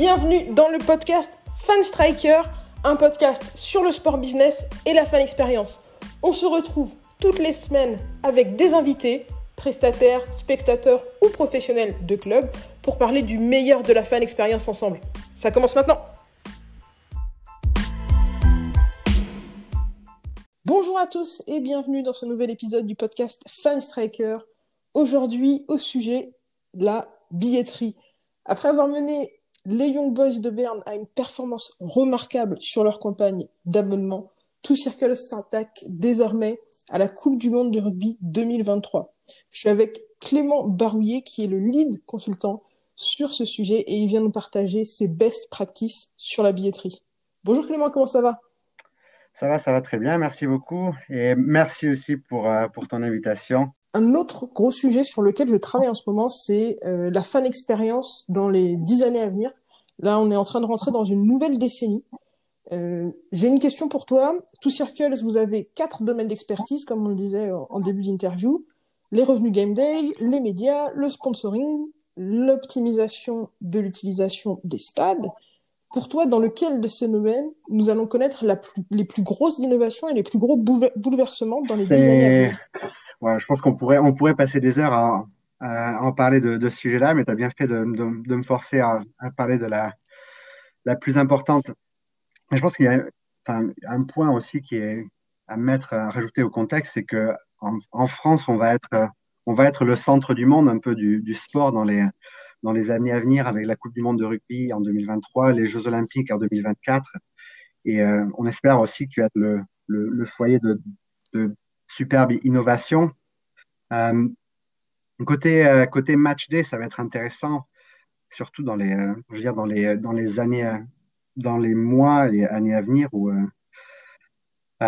Bienvenue dans le podcast Fan Striker, un podcast sur le sport business et la fan expérience. On se retrouve toutes les semaines avec des invités, prestataires, spectateurs ou professionnels de club pour parler du meilleur de la fan expérience ensemble. Ça commence maintenant. Bonjour à tous et bienvenue dans ce nouvel épisode du podcast Fan Striker. Aujourd'hui au sujet de la billetterie. Après avoir mené les Young Boys de Berne à une performance remarquable sur leur campagne d'abonnement, Tout Circle s'attaque désormais à la Coupe du Monde de rugby 2023. Je suis avec Clément Barouillet qui est le lead consultant sur ce sujet et il vient nous partager ses best practices sur la billetterie. Bonjour Clément, comment ça va? Ça va, ça va très bien, merci beaucoup et merci aussi pour, euh, pour ton invitation. Un autre gros sujet sur lequel je travaille en ce moment, c'est euh, la fan expérience dans les dix années à venir. Là, on est en train de rentrer dans une nouvelle décennie. Euh, J'ai une question pour toi. Two Circles, vous avez quatre domaines d'expertise, comme on le disait en début d'interview. Les revenus game day, les médias, le sponsoring, l'optimisation de l'utilisation des stades. Pour toi, dans lequel de ces domaines nous allons connaître la plus, les plus grosses innovations et les plus gros bouleversements dans les dix années à venir? Ouais, Je pense qu'on pourrait, on pourrait passer des heures à, à en parler de, de ce sujet-là, mais tu as bien fait de, de, de me forcer à, à, parler de la, la plus importante. Mais je pense qu'il y a enfin, un point aussi qui est à mettre, à rajouter au contexte, c'est que en, en, France, on va être, on va être le centre du monde un peu du, du sport dans les, dans les années à venir avec la Coupe du Monde de rugby en 2023, les Jeux Olympiques en 2024. Et euh, on espère aussi qu'il va être le, le, le, foyer de, de superbes innovations. Euh, côté, euh, côté match day, ça va être intéressant, surtout dans les, euh, je dire, dans les, années, euh, dans les mois, les années à venir où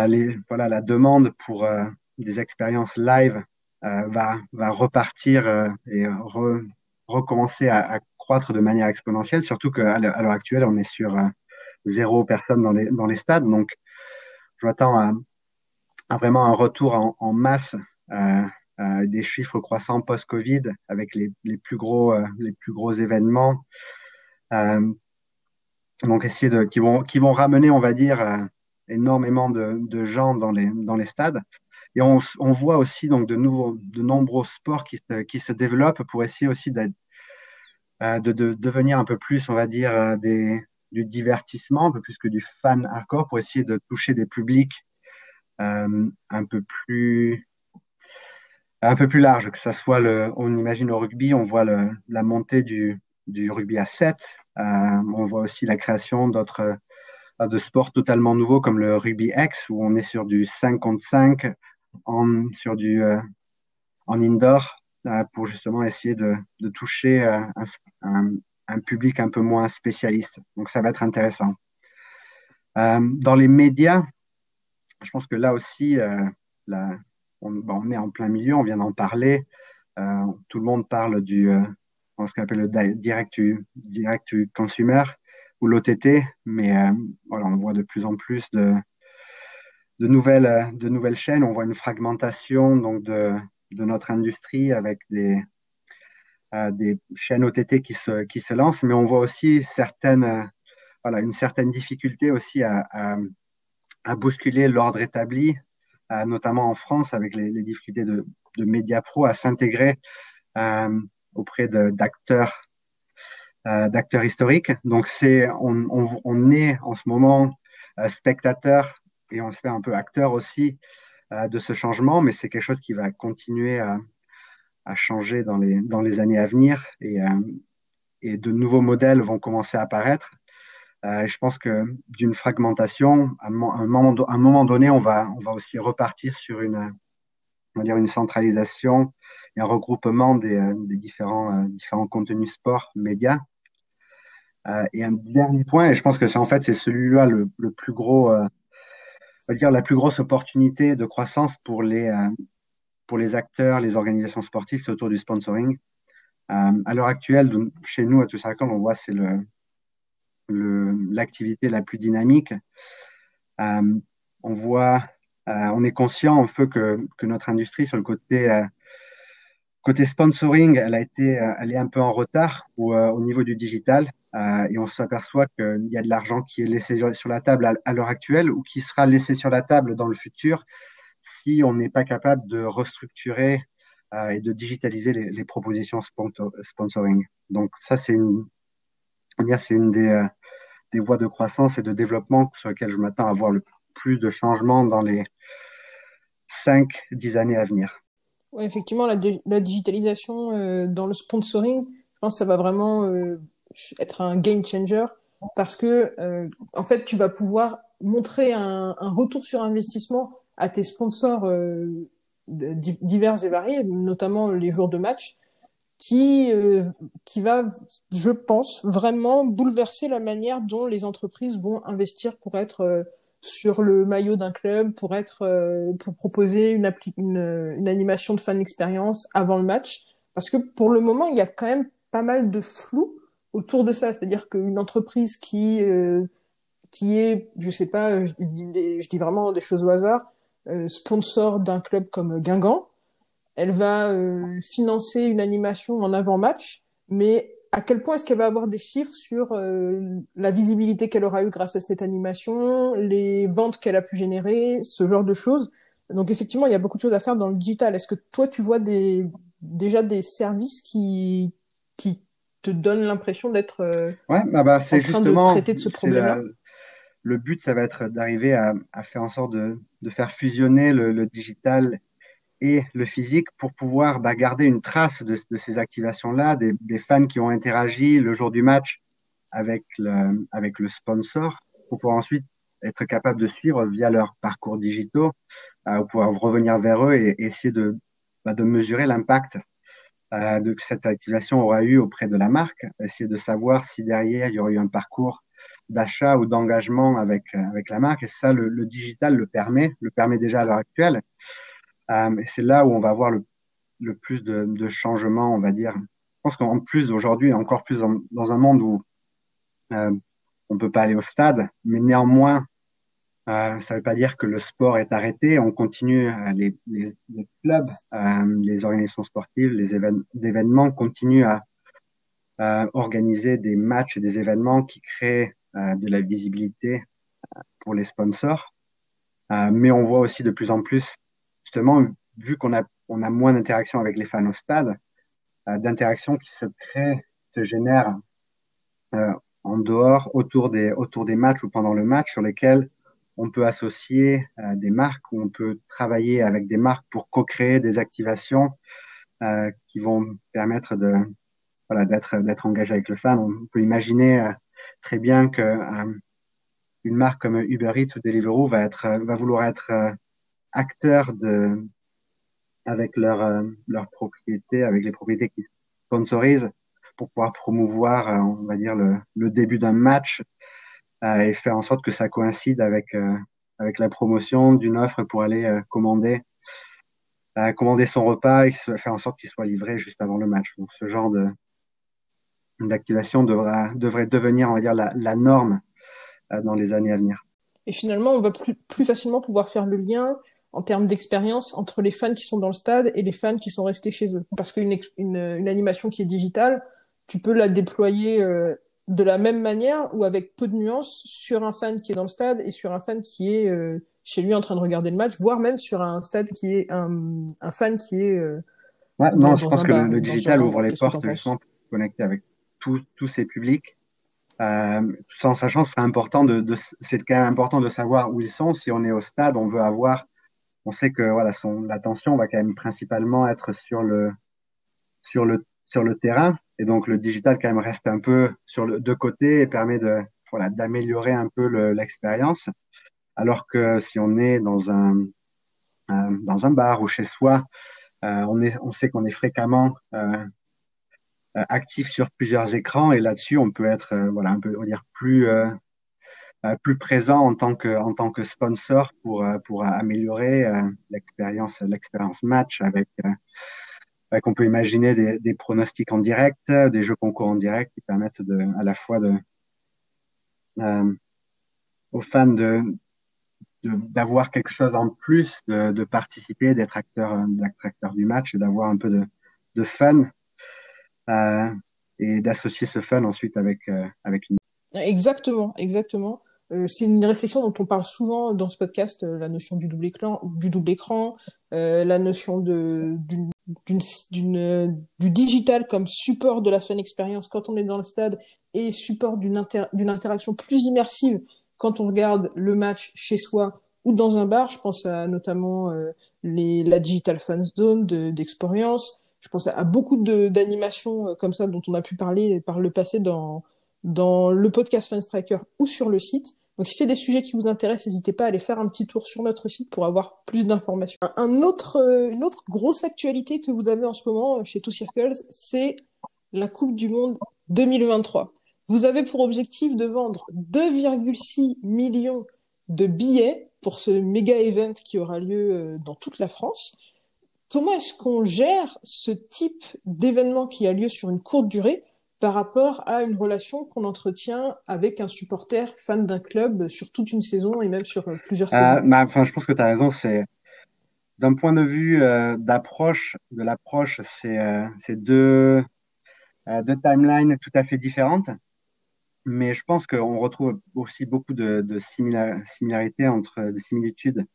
les, voilà, la demande pour des expériences live va, repartir et re, recommencer à, croître de manière exponentielle, surtout qu'à l'heure actuelle, on est sur euh, zéro personne dans les, stades. Donc, je m'attends à, vraiment un retour en, masse, euh, euh, des chiffres croissants post-Covid avec les, les, plus gros, les plus gros événements. donc, essayer de, qui, vont, qui vont ramener, on va dire, énormément de, de gens dans les, dans les stades. Et on, on, voit aussi donc de nouveaux, de nombreux sports qui se, qui se développent pour essayer aussi euh, de, de, devenir un peu plus, on va dire, euh, des, du divertissement, un peu plus que du fan hardcore, pour essayer de toucher des publics euh, un peu plus un peu plus large, que ça soit le, on imagine au rugby, on voit le, la montée du, du rugby à 7, euh, on voit aussi la création d'autres de sports totalement nouveaux comme le rugby X où on est sur du 5 contre 5 en, sur du euh, en indoor euh, pour justement essayer de, de toucher euh, un, un, un, public un peu moins spécialiste. Donc ça va être intéressant. Euh, dans les médias, je pense que là aussi, là, on, bon, on, est en plein milieu, on vient d'en parler. tout le monde parle du ce qu'on appelle le direct to, consumer ou l'OTT, mais voilà, on voit de plus en plus de, nouvelles, de nouvelles chaînes. On voit une fragmentation donc de, notre industrie avec des, euh, chaînes OTT qui se, qui se lancent, mais on voit aussi certaines, euh, une certaine difficulté aussi à bousculer l'ordre établi, euh, notamment en France avec les, difficultés de, de médias pro à s'intégrer euh, auprès d'acteurs euh, d'acteurs historiques. Donc c'est on, on, on, est en ce moment spectateur et on se fait un peu acteur aussi de ce changement, mais c'est quelque chose qui va continuer à, à, changer dans les, dans les années à venir et, euh, et de nouveaux modèles vont commencer à apparaître. Euh, je pense que d'une fragmentation, à un moment, donné, on va, on aussi repartir sur une, on va dire une centralisation et un regroupement des, euh, différents, euh, différents contenus sport, médias. Et un dernier point, et je pense que c'est en fait c'est celui-là le, plus gros euh, va dire, la plus grosse opportunité de croissance pour les, pour les acteurs, les organisations sportives, c'est autour du sponsoring. À l'heure actuelle, chez nous, à Tous on voit c'est le, l'activité la plus dynamique. Euh, on voit, euh, on est conscient en fait que, que notre industrie sur le côté euh, côté sponsoring, elle a été, elle est un peu en retard au, au niveau du digital. Et on s'aperçoit qu'il y a de l'argent qui est laissé sur la table à, l'heure actuelle ou qui sera laissé sur la table dans le futur si on n'est pas capable de restructurer et de digitaliser les, les propositions sponsoring. Donc ça, c'est une, c'est une des, euh, des voies de croissance et de développement sur lesquelles je m'attends à voir le plus de changements dans les 5-10 années à venir. Ouais, effectivement, la, digitalisation euh, dans le sponsoring, je pense que ça va vraiment euh, être un game changer parce que, en fait, tu vas pouvoir montrer un, un, retour sur investissement à tes sponsors divers et variés, notamment les jours de match, qui, qui va, je pense, vraiment bouleverser la manière dont les entreprises vont investir pour être sur le maillot d'un club pour être euh, pour proposer une, une, une animation de fan expérience avant le match. Parce que pour le moment il y a quand même pas mal de flou autour de ça. C'est-à-dire qu'une entreprise qui euh, qui est je sais pas je je dis vraiment des choses au hasard euh, sponsor d'un club comme Guingamp elle va financer une animation en avant match mais à quel point est-ce qu'elle va avoir des chiffres sur euh, la visibilité qu'elle aura eue grâce à cette animation, les ventes qu'elle a pu générer, ce genre de choses? Donc effectivement, il y a beaucoup de choses à faire dans le digital. Est-ce que toi, tu vois des, déjà des services qui, qui te donnent l'impression d'être euh, ouais, bah bah, c'est justement, de traiter de ce problème Le but, ça va être d'arriver à, à, faire en sorte de, de faire fusionner le, le digital et le physique pour pouvoir bah, garder une trace de, ces activations-là, des, des, fans qui ont interagi le jour du match avec le, avec le sponsor, pour pouvoir ensuite être capable de suivre via leurs parcours digitaux, euh, pouvoir revenir vers eux et, essayer de, bah, de mesurer l'impact euh, que cette activation aura eu auprès de la marque, essayer de savoir si derrière il y aurait eu un parcours d'achat ou d'engagement avec, avec la marque. Et ça, le, le digital le permet, le permet déjà à l'heure actuelle. Euh, et c'est là où on va voir le, plus de, de, changements, on va dire. Je pense qu'en plus aujourd'hui, encore plus dans, un monde où euh, on peut pas aller au stade, mais néanmoins, euh, ça ne veut pas dire que le sport est arrêté. On continue, euh, les, clubs, les organisations sportives, les événements continuent à organiser des matchs et des événements qui créent de la visibilité pour les sponsors. mais on voit aussi de plus en plus justement, vu qu'on a, on a moins d'interactions avec les fans au stade, euh, d'interactions qui se créent, se génèrent euh, en dehors, autour des, autour des matchs ou pendant le match, sur lesquels on peut associer euh, des marques, ou on peut travailler avec des marques pour co-créer des activations qui vont permettre de, voilà, d'être, d'être engagé avec le fan. On peut imaginer très bien que une marque comme Uber Eats ou Deliveroo va être, va vouloir être acteurs avec leur, euh, leur propriété, avec les propriétés qui sponsorisent pour pouvoir promouvoir, euh, on va dire, le, le début d'un match euh, et faire en sorte que ça coïncide avec, avec la promotion d'une offre pour aller commander, commander son repas et faire en sorte qu'il soit livré juste avant le match. Donc, ce genre de, d'activation devra, devrait devenir, on va dire, la, la norme dans les années à venir. Et finalement, on va plus, plus facilement pouvoir faire le lien en termes d'expérience entre les fans qui sont dans le stade et les fans qui sont restés chez eux. Parce qu'une une, une, animation qui est digitale, tu peux la déployer euh, de la même manière ou avec peu de nuances sur un fan qui est dans le stade et sur un fan qui est euh, chez lui en train de regarder le match, voire même sur un stade qui est un, un fan qui est. Euh, ouais, non, je pense que le digital ouvre les portes justement pour connecter avec tous ces publics. Euh, sans sachant, c'est important de, de c'est quand même important de savoir où ils sont. Si on est au stade, on veut avoir on sait que voilà, son l'attention va quand même principalement être sur le sur le sur le terrain. Et donc le digital quand même reste un peu sur le de côté et permet de voilà d'améliorer un peu l'expérience. Alors que si on est dans un, dans un bar ou chez soi euh, on est on sait qu'on est fréquemment euh, actif sur plusieurs écrans. Et là-dessus on peut être euh, voilà un peu on va dire plus euh, euh, plus présent en tant que en tant que sponsor pour euh, pour améliorer euh, l'expérience l'expérience match avec qu'on peut imaginer des, des, pronostics en direct, des jeux concours en direct qui permettent de à la fois de aux fans de d'avoir quelque chose en plus, de, de participer, d'être acteur, acteur du match, d'avoir un peu de, de fun. Euh, et d'associer ce fun ensuite avec, avec une. Exactement, exactement. Euh, c'est une réflexion dont on parle souvent dans ce podcast, euh, la notion du double écran, du double écran, euh, la notion de d'une du digital comme support de la fan expérience quand on est dans le stade et support d'une d'une interaction plus immersive quand on regarde le match chez soi ou dans un bar. Je pense à notamment les la digital fan zone d'expérience. je pense à, beaucoup d'animations comme ça dont on a pu parler par le passé dans dans le podcast Fan Striker ou sur le site. Donc si c'est des sujets qui vous intéressent, n'hésitez pas à aller faire un petit tour sur notre site pour avoir plus d'informations. Un autre, euh, une autre grosse actualité que vous avez en ce moment euh, chez Two Circles, c'est la Coupe du Monde 2023. Vous avez pour objectif de vendre 2,6 millions de billets pour ce méga event qui aura lieu euh, dans toute la France. Comment est-ce qu'on gère ce type d'événement qui a lieu sur une courte durée? Par rapport à une relation qu'on entretient avec un supporter fan d'un club sur toute une saison et même sur euh, plusieurs euh, saisons bah, enfin, Je pense que tu as raison. C'est d'un point de vue euh, d'approche, de l'approche, c'est deux, deux timelines tout à fait différentes. Mais je pense qu'on retrouve aussi beaucoup de, de similarités entre des similitudes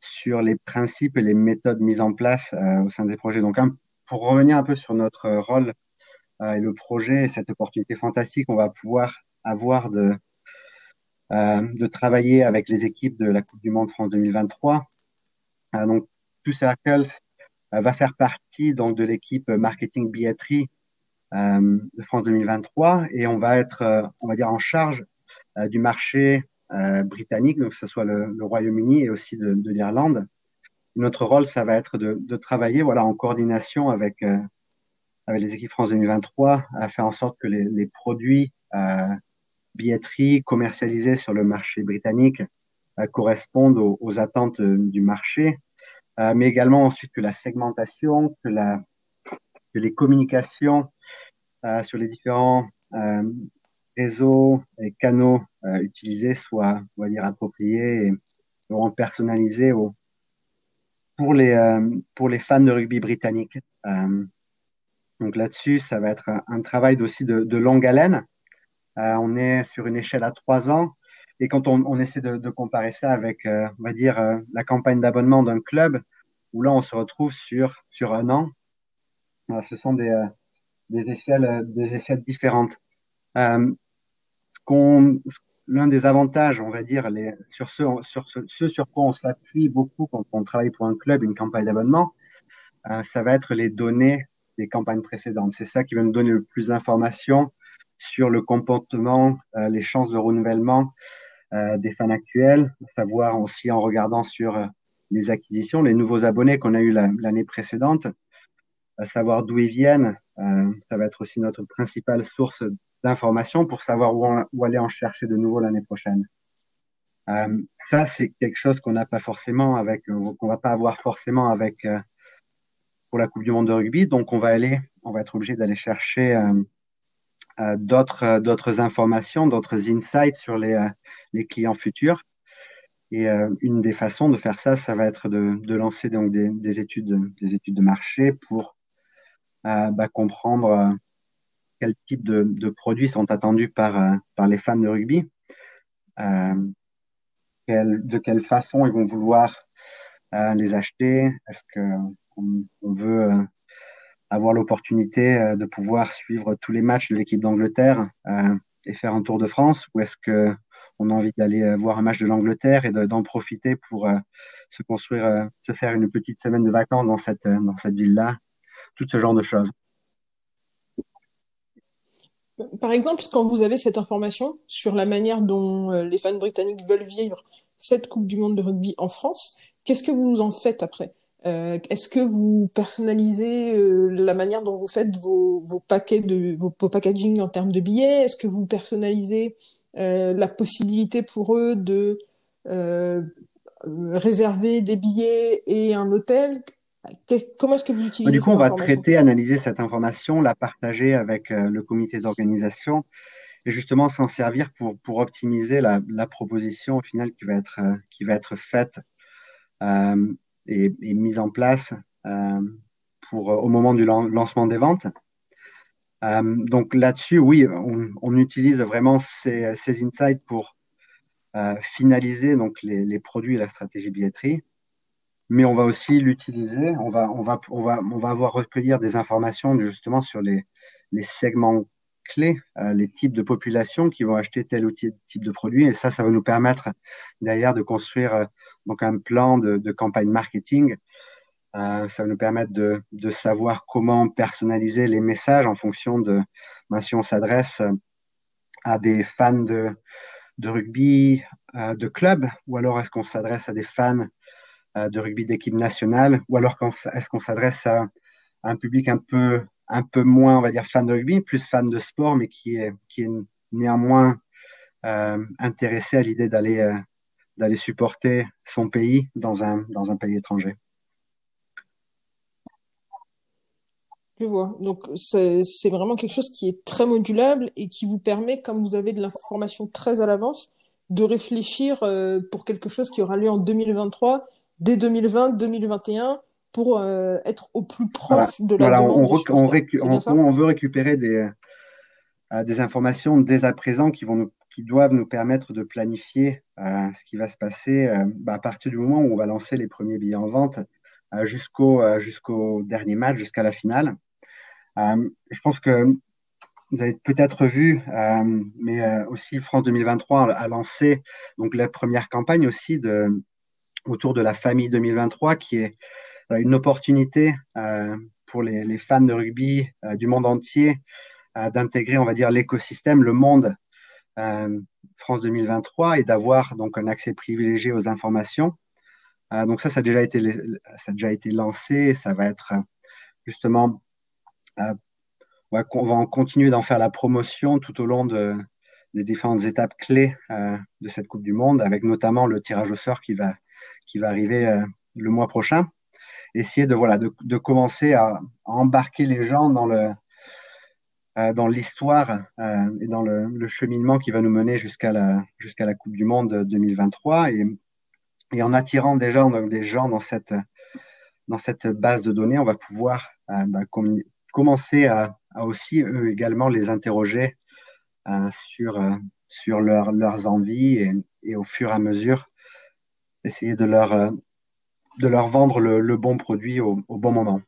sur les principes et les méthodes mises en place au sein des projets. Donc, pour revenir un peu sur notre rôle euh, et le projet, cette opportunité fantastique qu'on va pouvoir avoir de, euh, travailler avec les équipes de la Coupe du Monde France 2023. Euh, donc, Two Circles va faire partie donc de l'équipe marketing billetterie de France 2023 et on va être, on va dire, en charge du marché britannique, donc que ce soit le, Royaume-Uni et aussi de, de l'Irlande. Notre rôle, ça va être de, de travailler, voilà, en coordination avec avec les équipes France 2023 à faire en sorte que les, les produits euh, billetterie commercialisés sur le marché britannique euh, correspondent aux, aux, attentes euh, du marché, euh, mais également ensuite que la segmentation, que, la, que les communications euh, sur les différents réseaux et canaux utilisés soient, on va dire, appropriés et vraiment personnalisés au, pour les pour les fans de rugby britannique. Euh, donc là-dessus, ça va être un, travail aussi de, longue haleine. Euh, on est sur une échelle à trois ans. Et quand on, essaie de, comparer ça avec, euh, on va dire, euh, la campagne d'abonnement d'un club, où là, on se retrouve sur, un an, ce sont des, échelles, différentes. L'un des avantages, on va dire, sur, ce, sur ce sur quoi on s'appuie beaucoup quand on travaille pour un club, une campagne d'abonnement, ça va être les données des campagnes précédentes. C'est ça qui va nous donner le plus d'informations sur le comportement, euh, les chances de renouvellement euh, des fans actuels, savoir aussi en regardant sur euh, les acquisitions, les nouveaux abonnés qu'on a eu l'année précédente, savoir d'où ils viennent. ça va être aussi notre principale source d'informations pour savoir où, aller en chercher de nouveau l'année prochaine. ça, c'est quelque chose qu'on n'a pas forcément avec, qu'on va pas avoir forcément avec pour la Coupe du Monde de rugby. Donc, on va aller, on va être obligé d'aller chercher euh, euh, d'autres, euh, d'autres informations, d'autres insights sur les, clients futurs. Et une des façons de faire ça, ça va être de, lancer donc des, des, études, des études de marché pour bah, comprendre quel type de, produits sont attendus par, les fans de rugby, de quelle façon ils vont vouloir les acheter, est-ce que on, veut euh, avoir l'opportunité euh, de pouvoir suivre tous les matchs de l'équipe d'Angleterre euh, et faire un tour de France ou est-ce que on a envie d'aller voir un match de l'Angleterre et d'en profiter pour se construire, se faire une petite semaine de vacances dans cette, dans cette ville-là, tout ce genre de choses. Par exemple, quand vous avez cette information sur la manière dont les fans britanniques veulent vivre cette Coupe du Monde de rugby en France, qu'est-ce que vous en faites après? Euh, Est-ce que vous personnalisez euh, la manière dont vous faites vos, vos paquets de vos, vos, packaging en termes de billets? Est-ce que vous personnalisez euh, la possibilité pour eux de réserver des billets et un hôtel? Comment est-ce que vous utilisez Du coup, on va traiter, analyser cette information, la partager avec le comité d'organisation et justement s'en servir pour, pour optimiser la, la, proposition au final qui va être, qui va être faite. Euh, est, mise en place euh, pour, au moment du lancement des ventes. donc là-dessus, oui, on, utilise vraiment ces, insights pour finaliser donc les, produits et la stratégie billetterie. Mais on va aussi l'utiliser, on va, on, va, on, va, on va avoir recueillir des informations justement sur les segments clés, euh, les types de populations qui vont acheter tel ou tel type de produit. Et ça, ça va nous permettre derrière de construire euh, donc un plan de, campagne marketing. Euh, ça va nous permettre de, de, savoir comment personnaliser les messages en fonction de ben, si on s'adresse à des fans de, de rugby de club ou alors est-ce qu'on s'adresse à des fans de rugby d'équipe nationale ou alors est-ce qu'on s'adresse à un public un peu un peu moins, on va dire, fan de rugby, plus fan de sport, mais qui est, néanmoins euh, intéressé à l'idée d'aller euh, d'aller supporter son pays dans un, dans un pays étranger. Je vois. Donc, c'est vraiment quelque chose qui est très modulable et qui vous permet, comme vous avez de l'information très à l'avance, de réfléchir euh, pour quelque chose qui aura lieu en 2023, dès 2020, 2021, pour euh, être au plus proche de la demande. On, on, veut récupérer des, euh, des informations dès à présent qui, vont nous, qui doivent nous permettre de planifier euh, ce qui va se passer bah, à partir du moment où on va lancer les premiers billets en vente jusqu'au jusqu'au dernier match, jusqu'à la finale. je pense que vous avez peut-être vu, mais aussi France 2023 a lancé donc la première campagne aussi de, autour de la famille 2023 qui est une opportunité euh, pour les, fans de rugby euh, du monde entier euh, d'intégrer, on va dire, l'écosystème, le monde France 2023 et d'avoir donc un accès privilégié aux informations. donc ça, ça a déjà été, ça déjà été lancé. Ça va être justement, on va, on va continuer d'en faire la promotion tout au long de, des différentes étapes clés de cette Coupe du Monde, avec notamment le tirage au sort qui va, qui va arriver le mois prochain essayer de voilà de, de commencer à, embarquer les gens dans le euh, dans l'histoire euh, et dans le, cheminement qui va nous mener jusqu'à la jusqu'à la Coupe du Monde 2023 et, en attirant des gens dans cette dans cette base de données, on va pouvoir euh, bah, commencer à, aussi eux également les interroger sur sur leur, leurs envies et, et, au fur et à mesure essayer de leur de leur vendre le, bon produit au, bon moment.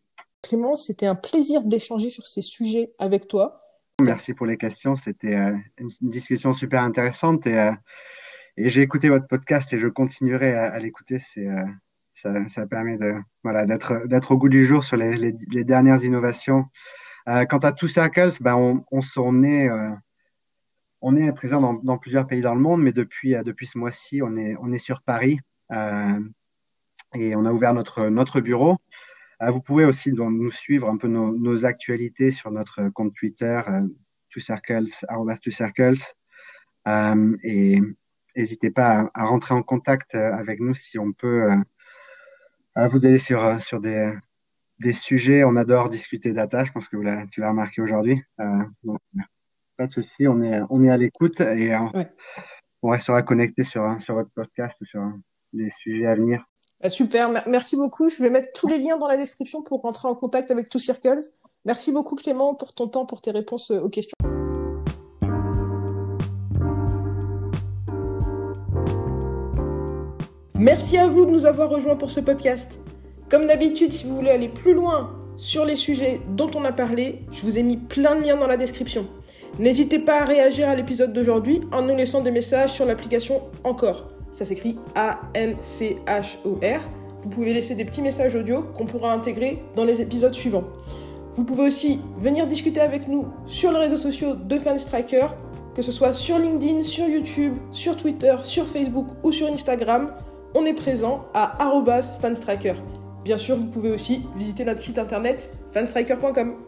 Clément, c'était un plaisir d'échanger sur ces sujets avec toi. Merci pour les questions. C'était euh, une discussion super intéressante et, euh, et j'ai écouté votre podcast et je continuerai à, l'écouter. C'est euh, ça, ça, permet de voilà d'être d'être au goût du jour sur les, les, dernières innovations. quant à Two Circles, ben on, on, on est on est présent dans, dans, plusieurs pays dans le monde, mais depuis depuis ce mois-ci, on est on est sur Paris et on a ouvert notre, notre bureau. Euh, vous pouvez aussi donc, nous suivre un peu nos, nos, actualités sur notre compte Twitter, euh, two circles, two circles. Euh, et n'hésitez pas à, à, rentrer en contact avec nous si on peut vous aider sur, sur des, des sujets. On adore discuter data, je pense que vous tu l'as remarqué aujourd'hui. donc, pas de souci, on est, on est à l'écoute et ouais. on restera connecté sur, sur votre podcast, sur les sujets à venir. Bah, super, merci beaucoup. Je vais mettre tous les liens dans la description pour rentrer en contact avec Two Circles. Merci beaucoup Clément pour ton temps, pour tes réponses euh, aux questions. Merci à vous de nous avoir rejoints pour ce podcast. Comme d'habitude, si vous voulez aller plus loin sur les sujets dont on a parlé, je vous ai mis plein de liens dans la description. N'hésitez pas à réagir à l'épisode d'aujourd'hui en nous laissant des messages sur l'application Encore. Ça s'écrit A-N-C-H-O-R. Vous pouvez laisser des petits messages audio qu'on pourra intégrer dans les épisodes suivants. Vous pouvez aussi venir discuter avec nous sur les réseaux sociaux de Fanstriker, que ce soit sur LinkedIn, sur YouTube, sur Twitter, sur Facebook ou sur Instagram. On est présent à fanstriker. Bien sûr, vous pouvez aussi visiter notre site internet fanstriker.com.